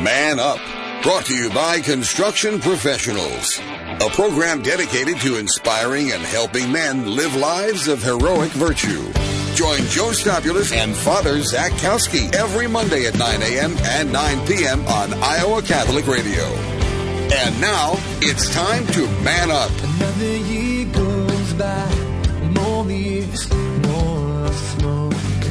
Man Up, brought to you by Construction Professionals, a program dedicated to inspiring and helping men live lives of heroic virtue. Join Joe Stopulus and Father Zach Kautzky every Monday at 9 a.m. and 9 p.m. on Iowa Catholic Radio. And now it's time to man up. Another year goes by, more years.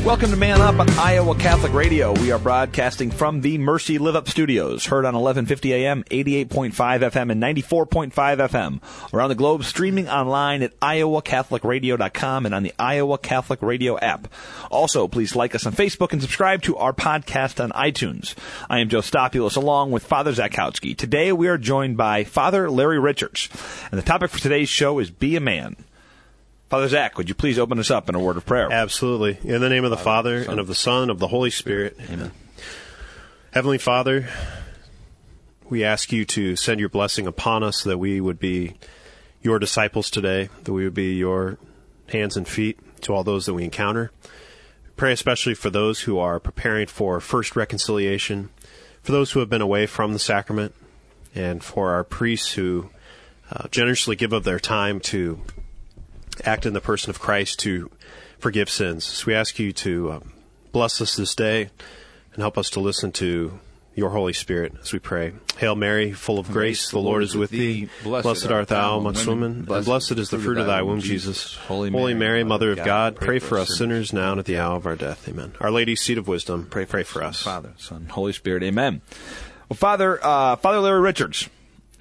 Welcome to Man Up on Iowa Catholic Radio. We are broadcasting from the Mercy Live Up Studios, heard on 1150 AM, 88.5 FM, and 94.5 FM. Around the globe, streaming online at iowacatholicradio.com and on the Iowa Catholic Radio app. Also, please like us on Facebook and subscribe to our podcast on iTunes. I am Joe Stopulus along with Father Zach Kautzky. Today we are joined by Father Larry Richards. And the topic for today's show is Be a Man. Father Zach, would you please open us up in a word of prayer? Absolutely. In the name of the Father, and of the Son, and of the Holy Spirit. Amen. Heavenly Father, we ask you to send your blessing upon us that we would be your disciples today, that we would be your hands and feet to all those that we encounter. Pray especially for those who are preparing for first reconciliation, for those who have been away from the sacrament, and for our priests who uh, generously give of their time to act in the person of Christ to forgive sins. So we ask you to um, bless us this day and help us to listen to your Holy Spirit as we pray. Hail Mary, full of grace, the Lord is with thee. Blessed art thou amongst women, and blessed is the fruit of thy womb, Jesus. Holy Mary, Mother of God, pray for us sinners now and at the hour of our death. Amen. Our Lady, seat of wisdom, pray, pray for us. Father, Son, Holy Spirit. Amen. Well, Father, uh, Father Larry Richards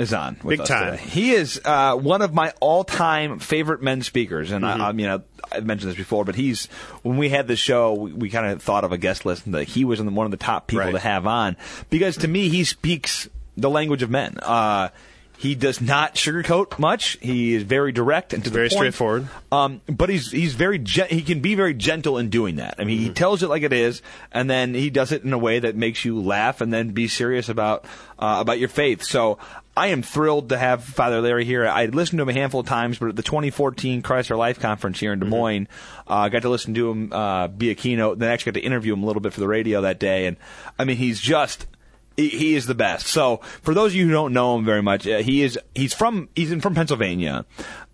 is on. With Big us time. today. He is uh, one of my all-time favorite men speakers, and Mm-hmm. I, I mean, I, I've mentioned this before, but he's when we had the show, we, we kind of thought of a guest list, and that he was one of the top people Right. to have on because to me, he speaks the language of men. Uh, he does not sugarcoat much. He is very direct and to Very the point. straightforward. Um, but he's he's very gen- he can be very gentle in doing that. I mean, Mm-hmm. he tells it like it is, and then he does it in a way that makes you laugh and then be serious about uh, about your faith. So I am thrilled to have Father Larry here. I listened to him a handful of times, but at the 2014 Christ Our Life conference here in Des Mm-hmm. Moines, uh, I got to listen to him uh, be a keynote. Then I actually got to interview him a little bit for the radio that day, and I mean, he's just he, is the best. So for those of you who don't know him very much, uh, he is he's from he's in, from Pennsylvania,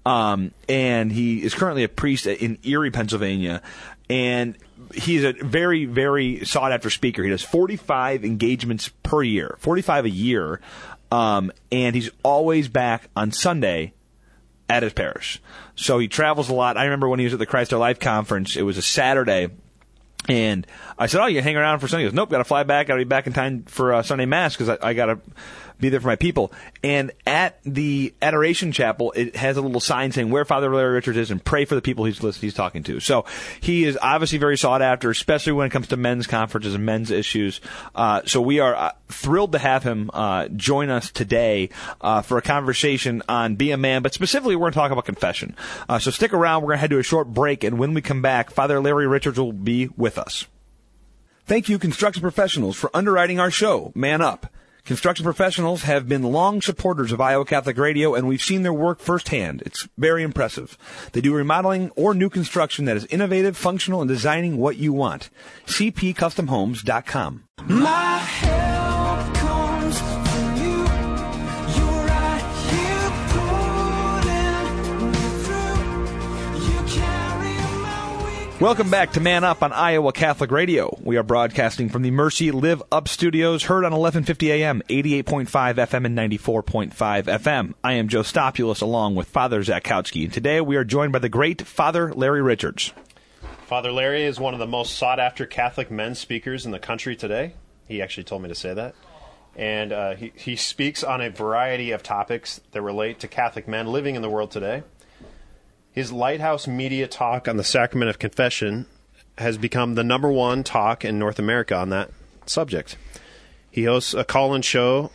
um, and he is currently a priest in Erie, Pennsylvania, and he's a very very sought after speaker. He does 45 engagements per year, 45 a year, um, and he's always back on Sunday at his parish. So he travels a lot. I remember when he was at the Christ Our Life conference, it was a Saturday. And I said, "Oh, you hang around for Sunday?" He goes, "Nope, got to fly back. To be back in time for uh, Sunday Mass because I, I got to be there for my people." And at the Adoration Chapel, it has a little sign saying where Father Larry Richards is and pray for the people he's he's talking to. So he is obviously very sought after, especially when it comes to men's conferences and men's issues. Uh, so we are uh, thrilled to have him uh, join us today uh, for a conversation on Be a Man, but specifically we're going to talk about confession. Uh, so stick around. We're going to head to a short break, and when we come back, Father Larry Richards will be with us. Thank you, construction professionals, for underwriting our show, Man Up. Construction professionals have been long supporters of Iowa Catholic Radio, and we've seen their work firsthand. It's very impressive. They do remodeling or new construction that is innovative, functional, and designing what you want. CPCustomHomes.com. My Welcome back to Man Up on Iowa Catholic Radio. We are broadcasting from the Mercy Live Up Studios, heard on 1150 AM, 88.5 FM, and 94.5 FM. I am Joe Stopulus along with Father Zach Kautzky, and today we are joined by the great Father Larry Richards. Father Larry is one of the most sought after Catholic men speakers in the country today. He actually told me to say that. And uh, he, he speaks on a variety of topics that relate to Catholic men living in the world today. His Lighthouse Media talk on the sacrament of confession has become the number one talk in North America on that subject. He hosts a call in show,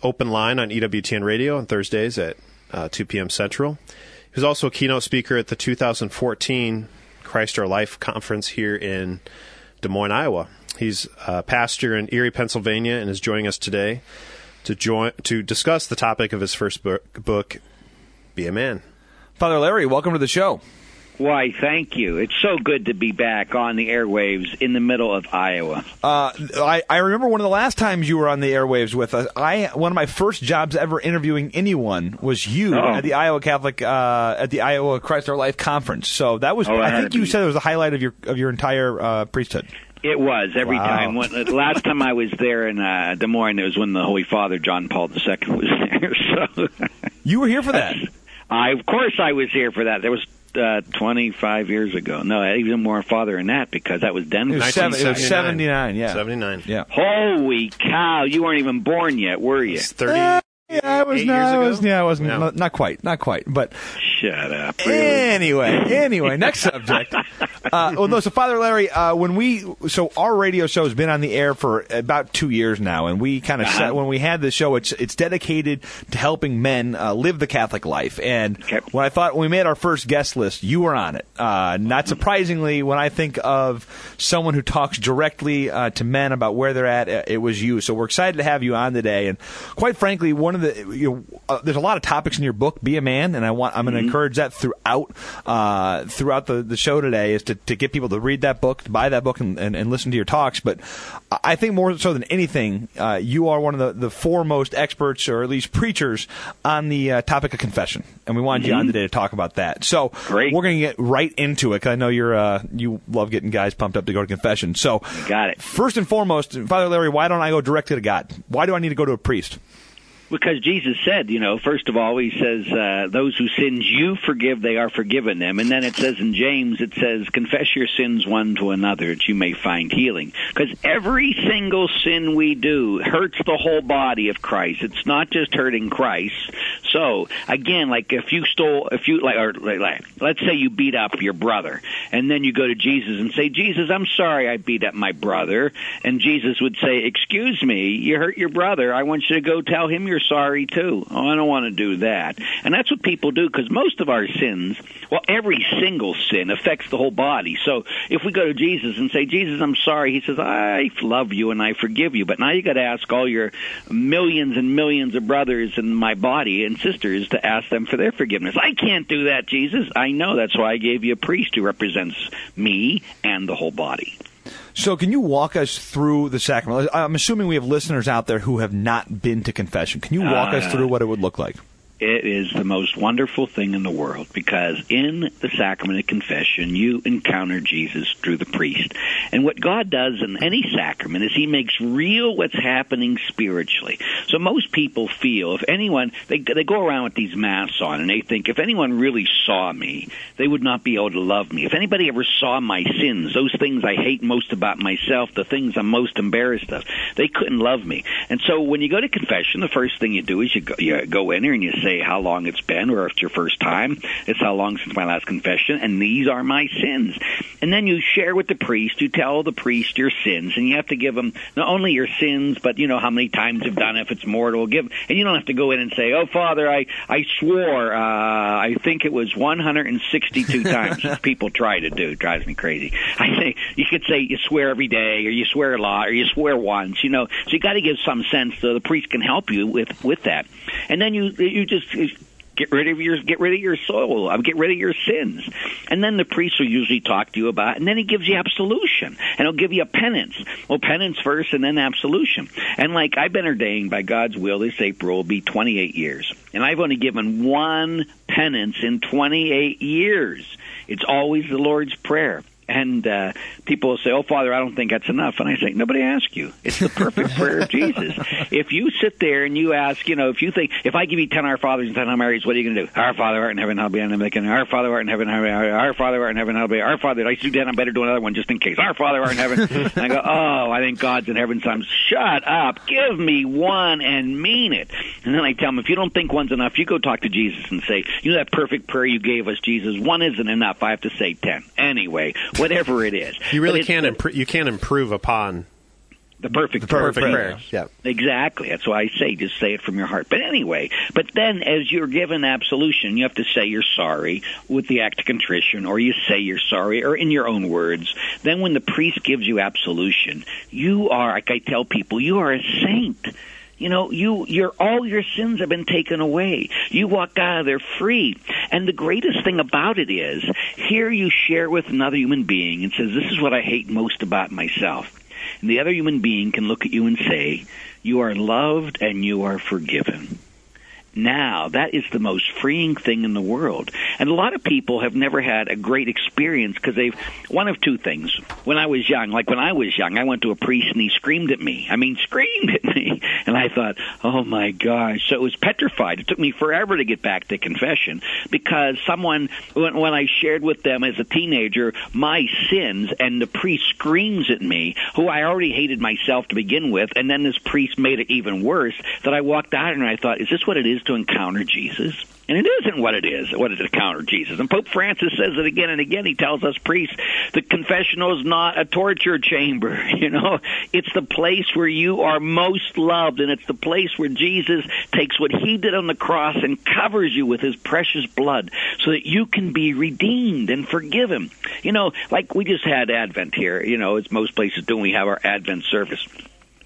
Open Line, on EWTN Radio on Thursdays at uh, 2 p.m. Central. He was also a keynote speaker at the 2014 Christ Our Life conference here in Des Moines, Iowa. He's a pastor in Erie, Pennsylvania, and is joining us today to join to discuss the topic of his first book, book Be a Man. Father Larry, welcome to the show. Why, thank you. It's so good to be back on the airwaves in the middle of Iowa. Uh, I, I remember one of the last times you were on the airwaves with us. I one of my first jobs ever interviewing anyone was you Oh. at the Iowa Catholic uh, at the Iowa Christ Our Life conference. So that was Oh, I think you said it was the highlight of your of your entire uh, priesthood. It was every Wow. time. When, the last time I was there in uh, Des Moines, it was when the Holy Father John Paul II was there. So, You were here for that. I of course I was here for that. That was uh, 25 years ago. No, even more farther than that because that was It Denver. was, seven, it was 79, yeah. 79. Yeah. Holy cow! You weren't even born yet, were you? It's 30. Yeah, I was eight not, I ago? was, yeah, I wasn't No. not, not quite, not quite, but Shut up. Really? Anyway, anyway, next subject. Uh, well, no, so Father Larry, uh, when we so our radio show has been on the air for about two years now, and we kind of Uh-huh. set when we had the show, it's it's dedicated to helping men uh, live the Catholic life. And Okay. when I thought when we made our first guest list, you were on it. Uh, not surprisingly, when I think of someone who talks directly uh, to men about where they're at, it was you. So we're excited to have you on today. And quite frankly, one of the you know, uh, there's a lot of topics in your book, "Be a Man," and I want I'm going to encourage that throughout uh, throughout the, the show today is to, to get people to read that book, to buy that book, and, and, and listen to your talks. But I think more so than anything, uh, you are one of the, the foremost experts, or at least preachers, on the uh, topic of confession, and we wanted you on today to talk about that. So Great. we're going to get right into it because I know you're uh, you love getting guys pumped up to go to confession. So Got it. First and foremost, Father Larry, why don't I go directly to God? Why do I need to go to a priest? Because Jesus said, you know, first of all, he says, uh, those who sins you forgive, they are forgiven them. And then it says in James, it says, confess your sins one to another that you may find healing. Because every single sin we do hurts the whole body of Christ. It's not just hurting Christ. So, again, like if you stole, if you, like, or like, let's say you beat up your brother, and then you go to Jesus and say, Jesus, I'm sorry I beat up my brother. And Jesus would say, excuse me, you hurt your brother. I want you to go tell him you're sorry too. Oh, I don't want to do that. And that's what people do because most of our sins, well, every single sin affects the whole body. So if we go to Jesus and say, Jesus, I'm sorry, he says, I love you and I forgive you. But now you got to ask all your millions and millions of brothers in my body and sisters to ask them for their forgiveness. I can't do that, Jesus. I know. That's why I gave you a priest who represents me and the whole body. So, can you walk us through the sacrament? I'm assuming we have listeners out there who have not been to confession. Can you walk us Uh, through what it would look like? It is the most wonderful thing in the world because in the sacrament of confession, you encounter Jesus through the priest. And what God does in any sacrament is He makes real what's happening spiritually. So most people feel if anyone, they, they go around with these masks on and they think if anyone really saw me, they would not be able to love me. If anybody ever saw my sins, those things I hate most about myself, the things I'm most embarrassed of, they couldn't love me. And so when you go to confession, the first thing you do is you go, you go in there and you say how long it's been, or if it's your first time, it's how long since my last confession, and these are my sins. And then you share with the priest, you tell the priest your sins, and you have to give him not only your sins, but you know how many times you've done it, if it's mortal, give, and you don't have to go in and say, oh, Father, I, I swore, uh, I think it was 162 times, people try to do, it drives me crazy. I say, you could say you swear every day, or you swear a lot, or you swear once, you know, so you got to give some sense so the priest can help you with, with that. And then you, you just, Get rid of your get rid of your soul. Get rid of your sins, and then the priest will usually talk to you about, it, and then he gives you absolution, and he'll give you a penance. Well, penance first, and then absolution. And like I've been ordained by God's will, this April will be 28 years, and I've only given one penance in 28 years. It's always the Lord's prayer. And uh, people will say, "Oh, Father, I don't think that's enough." And I say, "Nobody asked you. It's the perfect prayer of Jesus. If you sit there and you ask, you know, if you think, if I give you ten Our Fathers and ten Our Marys, what are you going to do? Our Father art in heaven, hallowed be thy name. Our Father art in heaven, Our Father art in heaven, hallowed be Our Father. I do that. I better do another one just in case. Our Father art in heaven. and I go, "Oh, I think God's in heaven." So I'm, shut up. Give me one and mean it. And then I tell them, if you don't think one's enough, you go talk to Jesus and say, "You know that perfect prayer you gave us, Jesus. One isn't enough. I have to say ten anyway. Whatever it is." You really can't the- impro- you can't improve upon the perfect the prayer. perfect prayer. Yeah. Exactly. That's why I say just say it from your heart. But anyway, but then as you're given absolution, you have to say you're sorry with the act of contrition, or you say you're sorry, or in your own words. Then when the priest gives you absolution, you are, like I tell people, you are a saint. You know, you your all your sins have been taken away. You walk out of there free. And the greatest thing about it is, here you share with another human being and says, "This is what I hate most about myself." And the other human being can look at you and say, "You are loved and you are forgiven." Now that is the most freeing thing in the world. And a lot of people have never had a great experience because they've one of two things. When i was young like when i was young i went to a priest and he screamed at me. I mean screamed at me. And i thought oh my gosh. So it was petrified. It took me forever to get back to confession because someone when, when i shared with them as a teenager my sins and the priest screams at me who i already hated myself to begin with and then this priest made it even worse that i walked out and i thought is this what it is to encounter Jesus. And it isn't what it is, what it is to encounter Jesus. And Pope Francis says it again and again. He tells us priests the confessional is not a torture chamber. You know, it's the place where you are most loved, and it's the place where Jesus takes what he did on the cross and covers you with his precious blood so that you can be redeemed and forgiven. You know, like we just had Advent here, you know, as most places do, we have our Advent service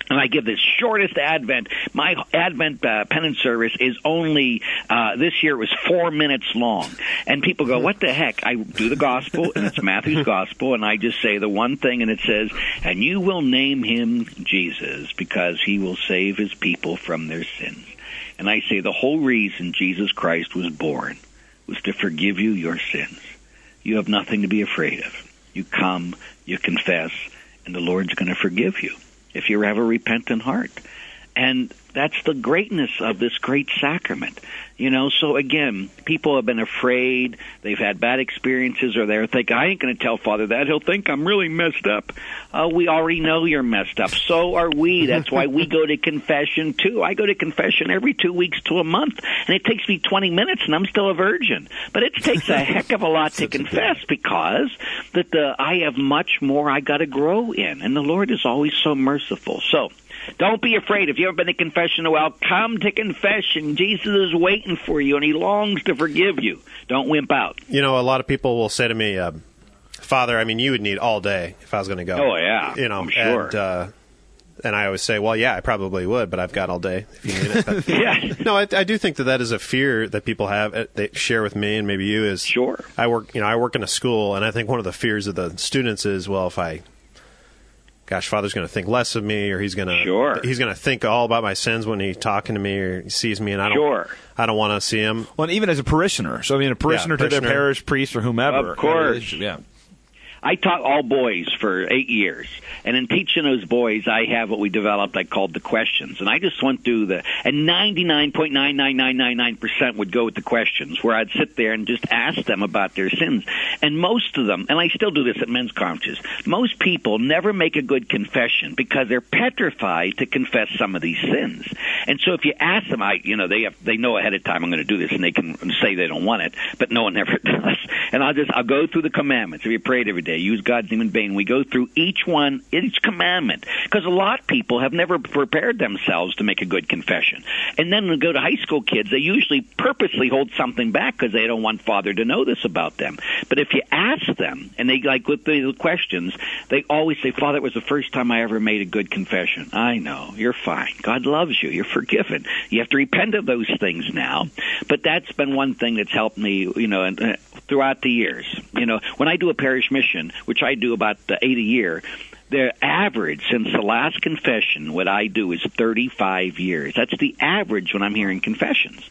and I give the shortest Advent. My Advent uh, penance service is only uh, this year it was four minutes long, and people go, "What the heck?" I do the gospel, and it's Matthew's gospel, and I just say the one thing, and it says, "And you will name him Jesus, because he will save his people from their sins." And I say the whole reason Jesus Christ was born was to forgive you your sins. You have nothing to be afraid of. You come, you confess, and the Lord's going to forgive you if you have a repentant heart. And that's the greatness of this great sacrament. You know, so again, people have been afraid, they've had bad experiences, or they're thinking, I ain't going to tell Father that. He'll think I'm really messed up. Uh, we already know you're messed up. So are we. That's why we go to confession too. I go to confession every two weeks to a month, and it takes me 20 minutes, and I'm still a virgin. But it takes a heck of a lot to confess because that the, I have much more I got to grow in, and the Lord is always so merciful. So, don't be afraid. If you haven't been to confession in a while, come to confession. Jesus is waiting for you, and He longs to forgive you. Don't wimp out. You know, a lot of people will say to me, uh, "Father, I mean, you would need all day if I was going to go." Oh, yeah. you know, I'm sure. And, uh, and I always say, "Well, yeah, I probably would, but I've got all day if you need it." But- Yeah. no, I, I do think that that is a fear that people have. uh, They share with me and maybe you is Sure. I work, you know, I work in a school, and I think one of the fears of the students is, well, if I, gosh, Father's going to think less of me, or he's going to, Sure. he's going to think all about my sins when he's talking to me or he sees me, and I don't, Sure. I don't want to see him. Well, and even as a parishioner. So, I mean, a parishioner, to their parish priest or whomever. Of course. Yeah. I taught all boys for eight years, and in teaching those boys, I have what we developed I called the questions, and I just went through the and ninety nine point nine nine nine nine nine percent would go with the questions, where I'd sit there and just ask them about their sins, and most of them, and I still do this at men's conferences, most people never make a good confession because they're petrified to confess some of these sins, and so if you ask them, I you know they have, they know ahead of time I'm going to do this, and they can say they don't want it, but no one ever does, and I'll just I'll go through the commandments. If you prayed every day, use God's name in vain. We go through each one, each commandment, because a lot of people have never prepared themselves to make a good confession. And then we go to high school kids, they usually purposely hold something back because they don't want Father to know this about them. But if you ask them, and they like with the questions, they always say, "Father, it was the first time I ever made a good confession." I know you're fine. God loves you. You're forgiven. You have to repent of those things now. But that's been one thing that's helped me, you know, uh, throughout the years. You know, when I do a parish mission, which I do about uh, eight a year. The average since the last confession, what I do is 35 years. That's the average when I'm hearing confessions.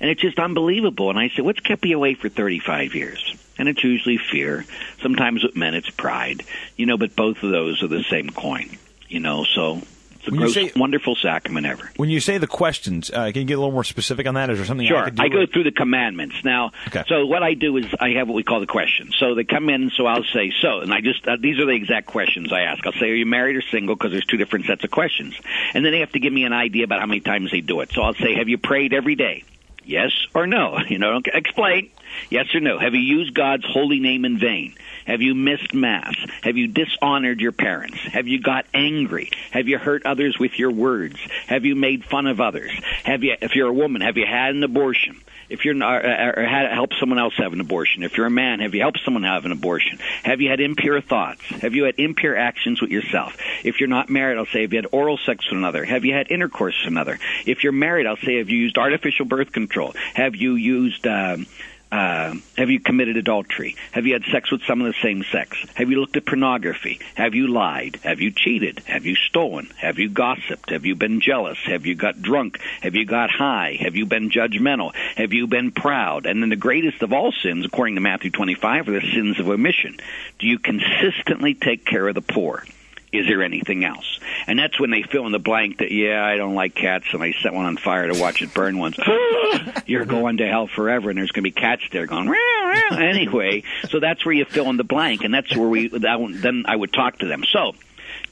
And it's just unbelievable. And I say, what's kept you away for 35 years? And it's usually fear. Sometimes with men, it's pride. You know, but both of those are the same coin. You know, so it's the When most say- wonderful sacrament ever. When you say the questions, uh, can you get a little more specific on that? Is there something I Sure. do? I go with- through the commandments. Now, Okay. so what I do is I have what we call the questions. So they come in, so I'll say, so, and I just, uh, these are the exact questions I ask. I'll say, are you married or single? Because there's two different sets of questions. And then they have to give me an idea about how many times they do it. So I'll say, have you prayed every day? Yes or no? You know, explain. Yes or no? Have you used God's holy name in vain? Have you missed mass? Have you dishonored your parents? Have you got angry? Have you hurt others with your words? Have you made fun of others? Have you, if you're a woman, have you had an abortion? If you're not, or or had helped someone else have an abortion. If you're a man, have you helped someone have an abortion? Have you had impure thoughts? Have you had impure actions with yourself? If you're not married, I'll say have you had oral sex with another? Have you had intercourse with another? If you're married, I'll say have you used artificial birth control? Have you used um, uh, have you committed adultery? Have you had sex with someone of the same sex? Have you looked at pornography? Have you lied? Have you cheated? Have you stolen? Have you gossiped? Have you been jealous? Have you got drunk? Have you got high? Have you been judgmental? Have you been proud? And then the greatest of all sins, according to Matthew 25, are the sins of omission. Do you consistently take care of the poor? Is there anything else? And that's when they fill in the blank that, yeah, I don't like cats, and I set one on fire to watch it burn once. You're going to hell forever, and there's going to be cats there going, "Meow, meow." anyway. So that's where you fill in the blank, and that's where we, that, then I would talk to them. So,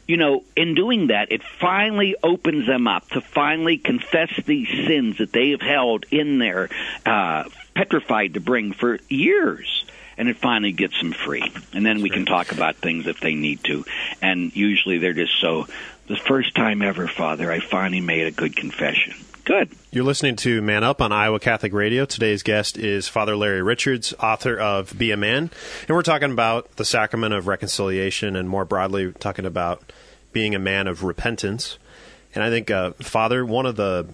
you know, in doing that, it finally opens them up to finally confess these sins that they have held in there, uh, petrified to bring for years. And it finally gets them free. And then we can talk about things if they need to. And usually they're just so, the first time ever, Father, I finally made a good confession. Good. You're listening to Man Up on Iowa Catholic Radio. Today's guest is Father Larry Richards, author of Be a Man. And we're talking about the sacrament of reconciliation and more broadly talking about being a man of repentance. And I think, uh, Father, one of the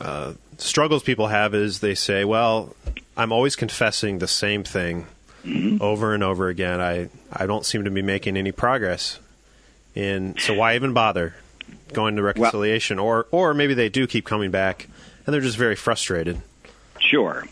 uh, struggles people have is they say, well, I'm always confessing the same thing mm-hmm. over and over again. I, I don't seem to be making any progress. And so why even bother going to reconciliation? or, or maybe they do keep coming back and they're just very frustrated. Sure.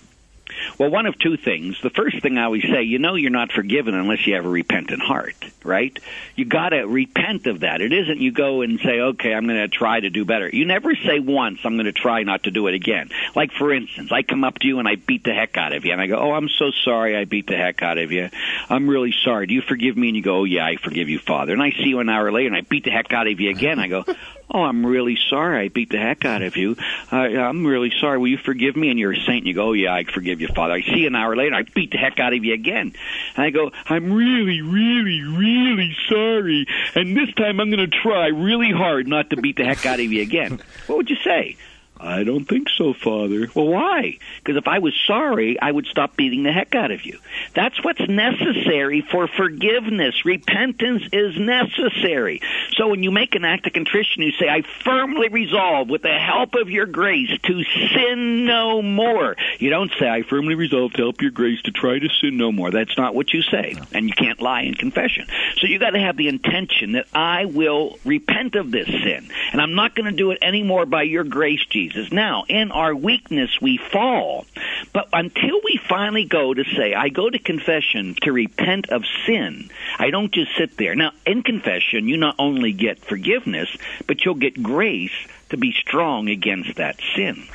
Well, one of two things. The first thing I always say, you know, you're not forgiven unless you have a repentant heart, right? You got to repent of that. It isn't you go and say, okay, I'm going to try to do better. You never say once, I'm going to try not to do it again. Like, for instance, I come up to you and I beat the heck out of you, and I go, oh, I'm so sorry I beat the heck out of you. I'm really sorry. Do you forgive me? And you go, oh, yeah, I forgive you, Father. And I see you an hour later and I beat the heck out of you again. I go, Oh, I'm really sorry. I beat the heck out of you. I, I'm really sorry. Will you forgive me? And you're a saint. And you go, oh, yeah, I forgive you, Father. I see you an hour later. I beat the heck out of you again. And I go, I'm really, really, really sorry. And this time I'm going to try really hard not to beat the heck out of you again. What would you say? I don't think so, Father. Well, why? Because if I was sorry, I would stop beating the heck out of you. That's what's necessary for forgiveness. Repentance is necessary. So when you make an act of contrition, you say, I firmly resolve, with the help of your grace, to sin no more. You don't say, I firmly resolve to help your grace to try to sin no more. That's not what you say. And you can't lie in confession. So you've got to have the intention that I will repent of this sin. And I'm not going to do it anymore by your grace, Jesus. Now, in our weakness, we fall. But until we finally go to say, I go to confession to repent of sin, I don't just sit there. Now, in confession, you not only get forgiveness, but you'll get grace to be strong against that sin.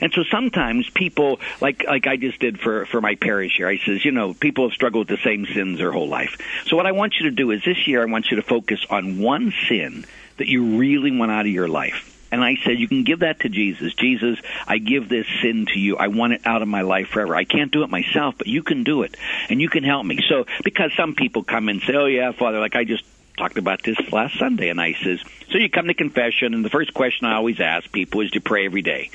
And so sometimes people, like like I just did for for my parish here, I says, you know, people have struggled with the same sins their whole life. So what I want you to do is this year, I want you to focus on one sin that you really want out of your life. And I said, you can give that to Jesus. Jesus, I give this sin to you. I want it out of my life forever. I can't do it myself, but you can do it. And you can help me. So, because some people come and say, oh, yeah, Father, like I just talked about this last Sunday, and I says, so you come to confession, and the first question I always ask people is, do you pray every day?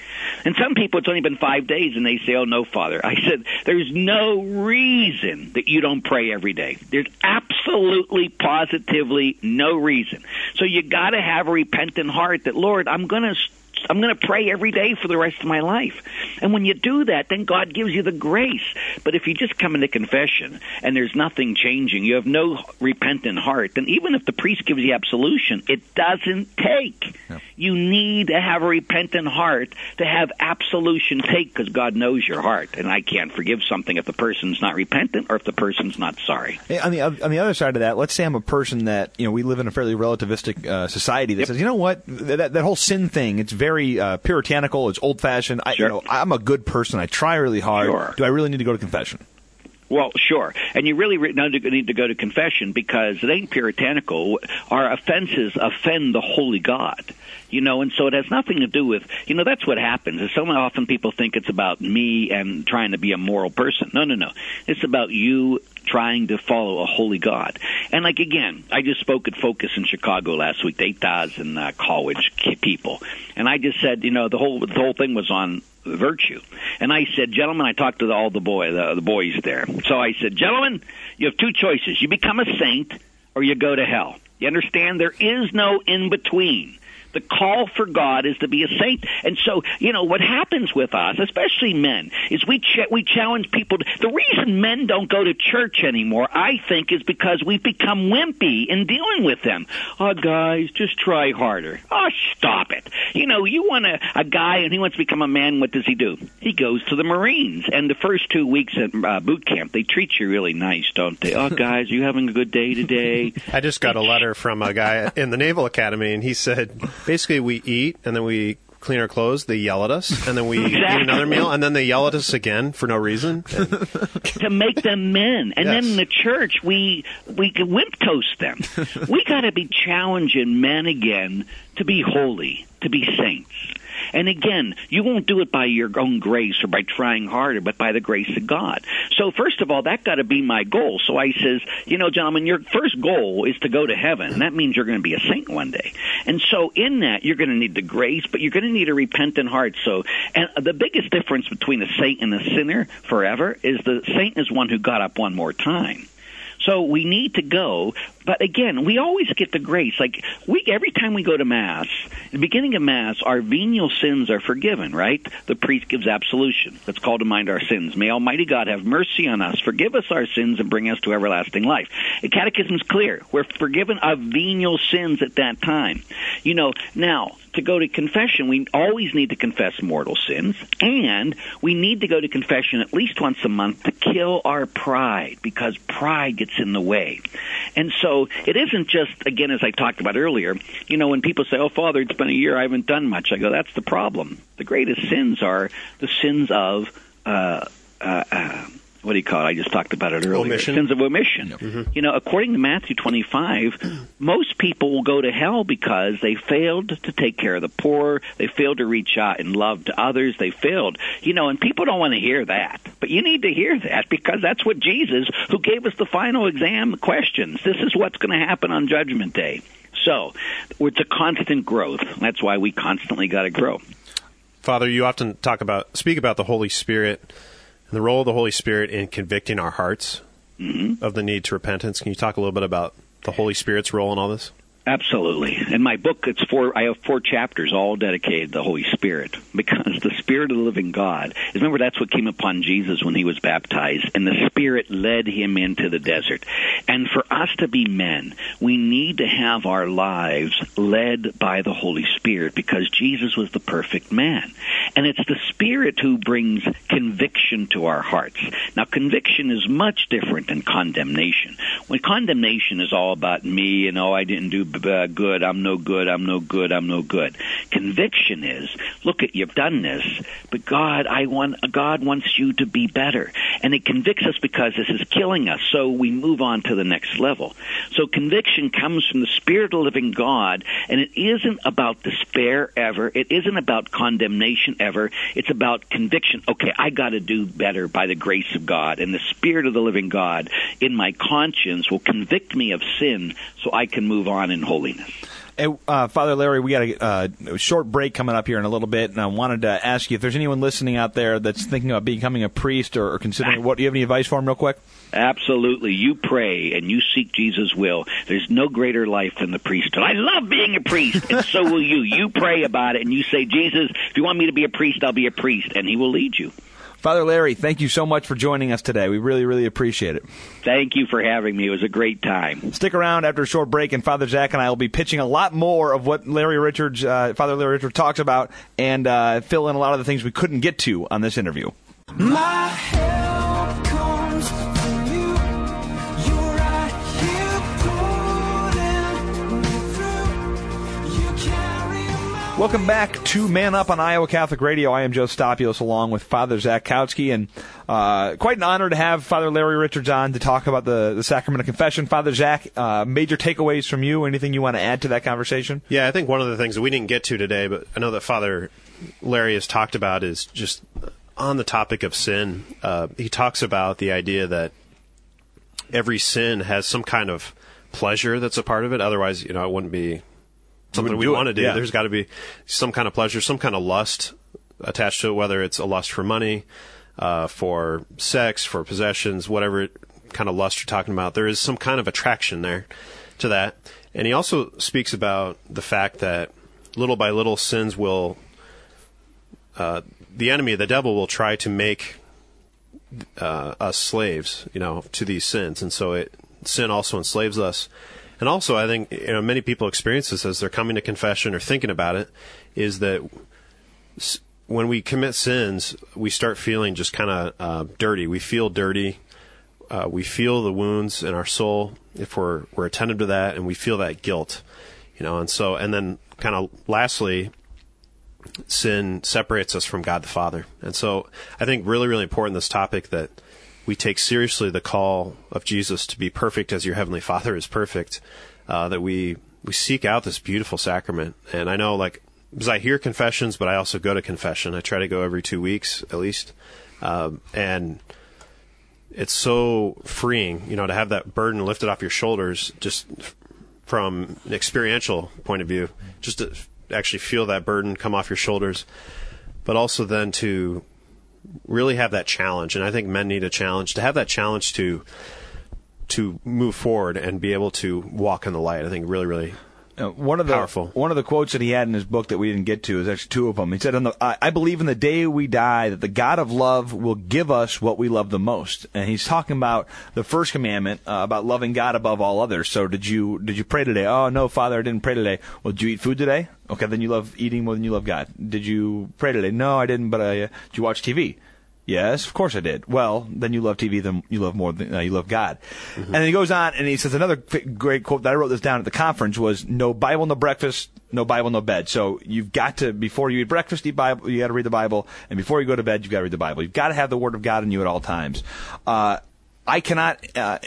And some people, it's only been five days, and they say, oh, no, Father. I said, there's no reason that you don't pray every day. There's absolutely, positively no reason. So you got to have a repentant heart that, Lord, I'm going to I'm going to pray every day for the rest of my life. And when you do that, then God gives you the grace. But if you just come into confession and there's nothing changing, you have no repentant heart, then even if the priest gives you absolution, it doesn't take. You need to have a repentant heart to have absolution take because God knows your heart. And I can't forgive something if the person's not repentant or if the person's not sorry. On the on the other side of that, let's say I'm a person that you know we live in a fairly relativistic uh, society that says, you know what, that, that that whole sin thing, it's very uh, puritanical, it's old fashioned. I, Sure. you know, I'm a good person. I try really hard. Sure. Do I really need to go to confession? Well, sure. And you really re- need to- go to confession because it ain't puritanical. Our offenses offend the holy God. You know, and so it has nothing to do with, you know, that's what happens. So often people think it's about me and trying to be a moral person. No, no, no. It's about you trying to follow a holy God. And like again, I just spoke at Focus in Chicago last week, to eight thousand uh, college people, and I just said, you know, the whole the whole thing was on virtue. And I said, gentlemen, I talked to the, all the boy the, the boys there. So I said, gentlemen, you have two choices: you become a saint or you go to hell. You understand? There is no in between. The call for God is to be a saint. And so, you know, what happens with us, especially men, is we ch- we challenge people. To, the reason men don't go to church anymore, I think, is because we've become wimpy in dealing with them. Oh, guys, just try harder. Oh, stop it. You know, you want a, a guy and he wants to become a man, what does he do? He goes to the Marines. And the first two weeks at uh, boot camp, they treat you really nice, don't they? Oh, guys, you having a good day today? I just got a letter from a guy in the Naval Academy, and he said basically we eat and then we clean our clothes. They yell at us, and then we eat another meal, and then they yell at us again for no reason. And to make them men. And then in the church, we we wimp toast them. we got to be challenging men again to be holy, to be saints. And again, you won't do it by your own grace or by trying harder, but by the grace of God. So first of all, that got to be my goal. So I says, you know, gentlemen, your first goal is to go to heaven. And that means you're going to be a saint one day. And so in that, you're going to need the grace, but you're going to need a repentant heart. So, and the biggest difference between a saint and a sinner forever is the saint is one who got up one more time. So we need to go, but again, we always get the grace. Like we, every time we go to mass, the beginning of mass, our venial sins are forgiven. Right? The priest gives absolution. Let's call to mind our sins. May Almighty God have mercy on us, forgive us our sins, and bring us to everlasting life. The Catechism's clear. We're forgiven of venial sins at that time. You know, now to go to confession, we always need to confess mortal sins, and we need to go to confession at least once a month to kill our pride, because pride gets in the way. And so it isn't just, again, as I talked about earlier, you know, when people say, oh, Father, it's been a year, I haven't done much, I go, that's the problem. The greatest sins are the sins of, uh, uh, uh, what do you call it? I just talked about it earlier. Omission. Sins of omission. Mm-hmm. You know, according to Matthew 25, most people will go to hell because they failed to take care of the poor, they failed to reach out and love to others, they failed. You know, and people don't want to hear that. But you need to hear that because that's what Jesus, who gave us the final exam questions, this is what's going to happen on Judgment Day. So, it's a constant growth. That's why we constantly got to grow. Father, you often talk about speak about the Holy Spirit and the role of the Holy Spirit in convicting our hearts mm-hmm. of the need to repentance. Can you talk a little bit about the Holy Spirit's role in all this? Absolutely. In my book, it's four. I have four chapters, all dedicated to the Holy Spirit, because the Spirit of the living God. Remember, that's what came upon Jesus when he was baptized, and the Spirit led him into the desert. And for us to be men, we need to have our lives led by the Holy Spirit, because Jesus was the perfect man, and it's the Spirit who brings conviction to our hearts. Now, conviction is much different than condemnation. When condemnation is all about me and oh, I didn't do uh, good, I'm no good, I'm no good, I'm no good. Conviction is, look at you've done this, but God, I want God wants you to be better, and it convicts us because this is killing us. So we move on to the next level. So conviction comes from the Spirit of the living God, and it isn't about despair ever. It isn't about condemnation ever. It's about conviction. Okay, I got to do better by the grace of God, and the Spirit of the living God in my conscience will convict me of sin, so I can move on in holiness. Hey, uh, Father Larry, we got a, uh, a short break coming up here in a little bit, and I wanted to ask you if there's anyone listening out there that's thinking about becoming a priest or, or considering what. Do you have any advice for them, real quick? Absolutely. You pray and you seek Jesus' will. There's no greater life than the priesthood. I love being a priest, and so will you. You pray about it and you say, Jesus, if you want me to be a priest, I'll be a priest, and he will lead you. Father Larry, thank you so much for joining us today. We really, really appreciate it. Thank you for having me. It was a great time. Stick around after a short break, and Father Zach and I will be pitching a lot more of what Larry Richards, uh, Father Larry Richards, talks about, and uh, fill in a lot of the things we couldn't get to on this interview. My Welcome back to Man Up on Iowa Catholic Radio. I am Joe Stopulus along with Father Zach Kautzky, and uh, quite an honor to have Father Larry Richards on to talk about the, the Sacrament of Confession. Father Zach, uh, major takeaways from you? Anything you want to add to that conversation? Yeah, I think one of the things that we didn't get to today, but I know that Father Larry has talked about is just on the topic of sin. Uh, he talks about the idea that every sin has some kind of pleasure that's a part of it. Otherwise, you know, it wouldn't be something we want to do. yeah. There's got to be some kind of pleasure, some kind of lust attached to it, whether it's a lust for money, uh, for sex, for possessions, whatever kind of lust you're talking about. There is some kind of attraction there to that. And he also speaks about the fact that little by little sins will, uh, the enemy, the devil, will try to make uh, us slaves, you know, to these sins, and so it sin also enslaves us. And also, I think you know many people experience this as they're coming to confession or thinking about it, is that when we commit sins, we start feeling just kind of uh, dirty. We feel dirty. Uh, we feel the wounds in our soul if we're we're attentive to that, and we feel that guilt, you know. And so, and then kind of lastly, sin separates us from God the Father. And so I think really, really important this topic that we take seriously the call of Jesus to be perfect as your heavenly Father is perfect. Uh, that we we seek out this beautiful sacrament. And I know, like, because I hear confessions, but I also go to confession. I try to go every two weeks at least, um, and it's so freeing, you know, to have that burden lifted off your shoulders just from an experiential point of view, just to actually feel that burden come off your shoulders, but also then to really have that challenge. And I think men need a challenge to have that challenge to to move forward and be able to walk in the light. I think really, really one of the Powerful. one of the quotes that he had in his book that we didn't get to is actually two of them. He said, on the, I, "I believe in the day we die that the God of love will give us what we love the most." And he's talking about the first commandment uh, about loving God above all others. So did you did you pray today? Oh no, Father, I didn't pray today. Well, did you eat food today? Okay, then you love eating more than you love God. Did you pray today? No, I didn't. But I, uh, did you watch TV? Yes, of course I did. Well, then you love TV, then you love more than uh, you love God. And then he goes on and he says another great quote that I wrote this down at the conference was no Bible, no breakfast, no Bible, no bed. So you've got to before you eat breakfast, eat Bible, you got to read the Bible, and before you go to bed, you've got to read the Bible. You've got to have the Word of God in you at all times. Uh, I cannot uh,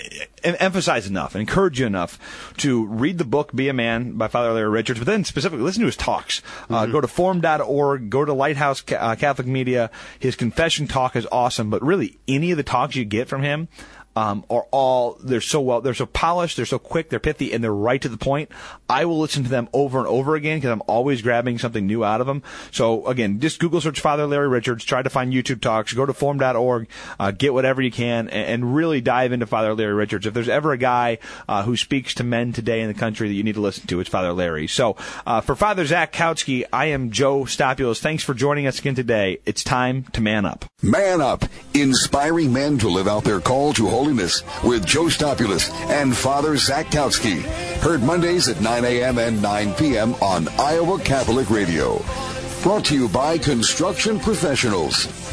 em- emphasize enough and encourage you enough to read the book "Be a Man" by Father Larry Richards, but then specifically listen to his talks. Uh, go to forum.org, go to Lighthouse Ca- uh, Catholic Media. His confession talk is awesome, but really any of the talks you get from him um, are all they're so well they're so polished they're so quick they're pithy and they're right to the point. I will listen to them over and over again because i'm always grabbing something new out of them so again just google search father larry richards try to find youtube talks go to forum.org uh, get whatever you can and, and really dive into father larry richards. If there's ever a guy uh, who speaks to men today in the country that you need to listen to it's father larry. So uh, for father zach kautzky i am joe stopulus thanks for joining us again today. It's time to man up. Man Up, inspiring men to live out their call to holiness with Joe Stopulus and Father Zach Kautzky. Heard Mondays at 9 a.m. and 9 p.m. on Iowa Catholic Radio. Brought to you by Construction Professionals.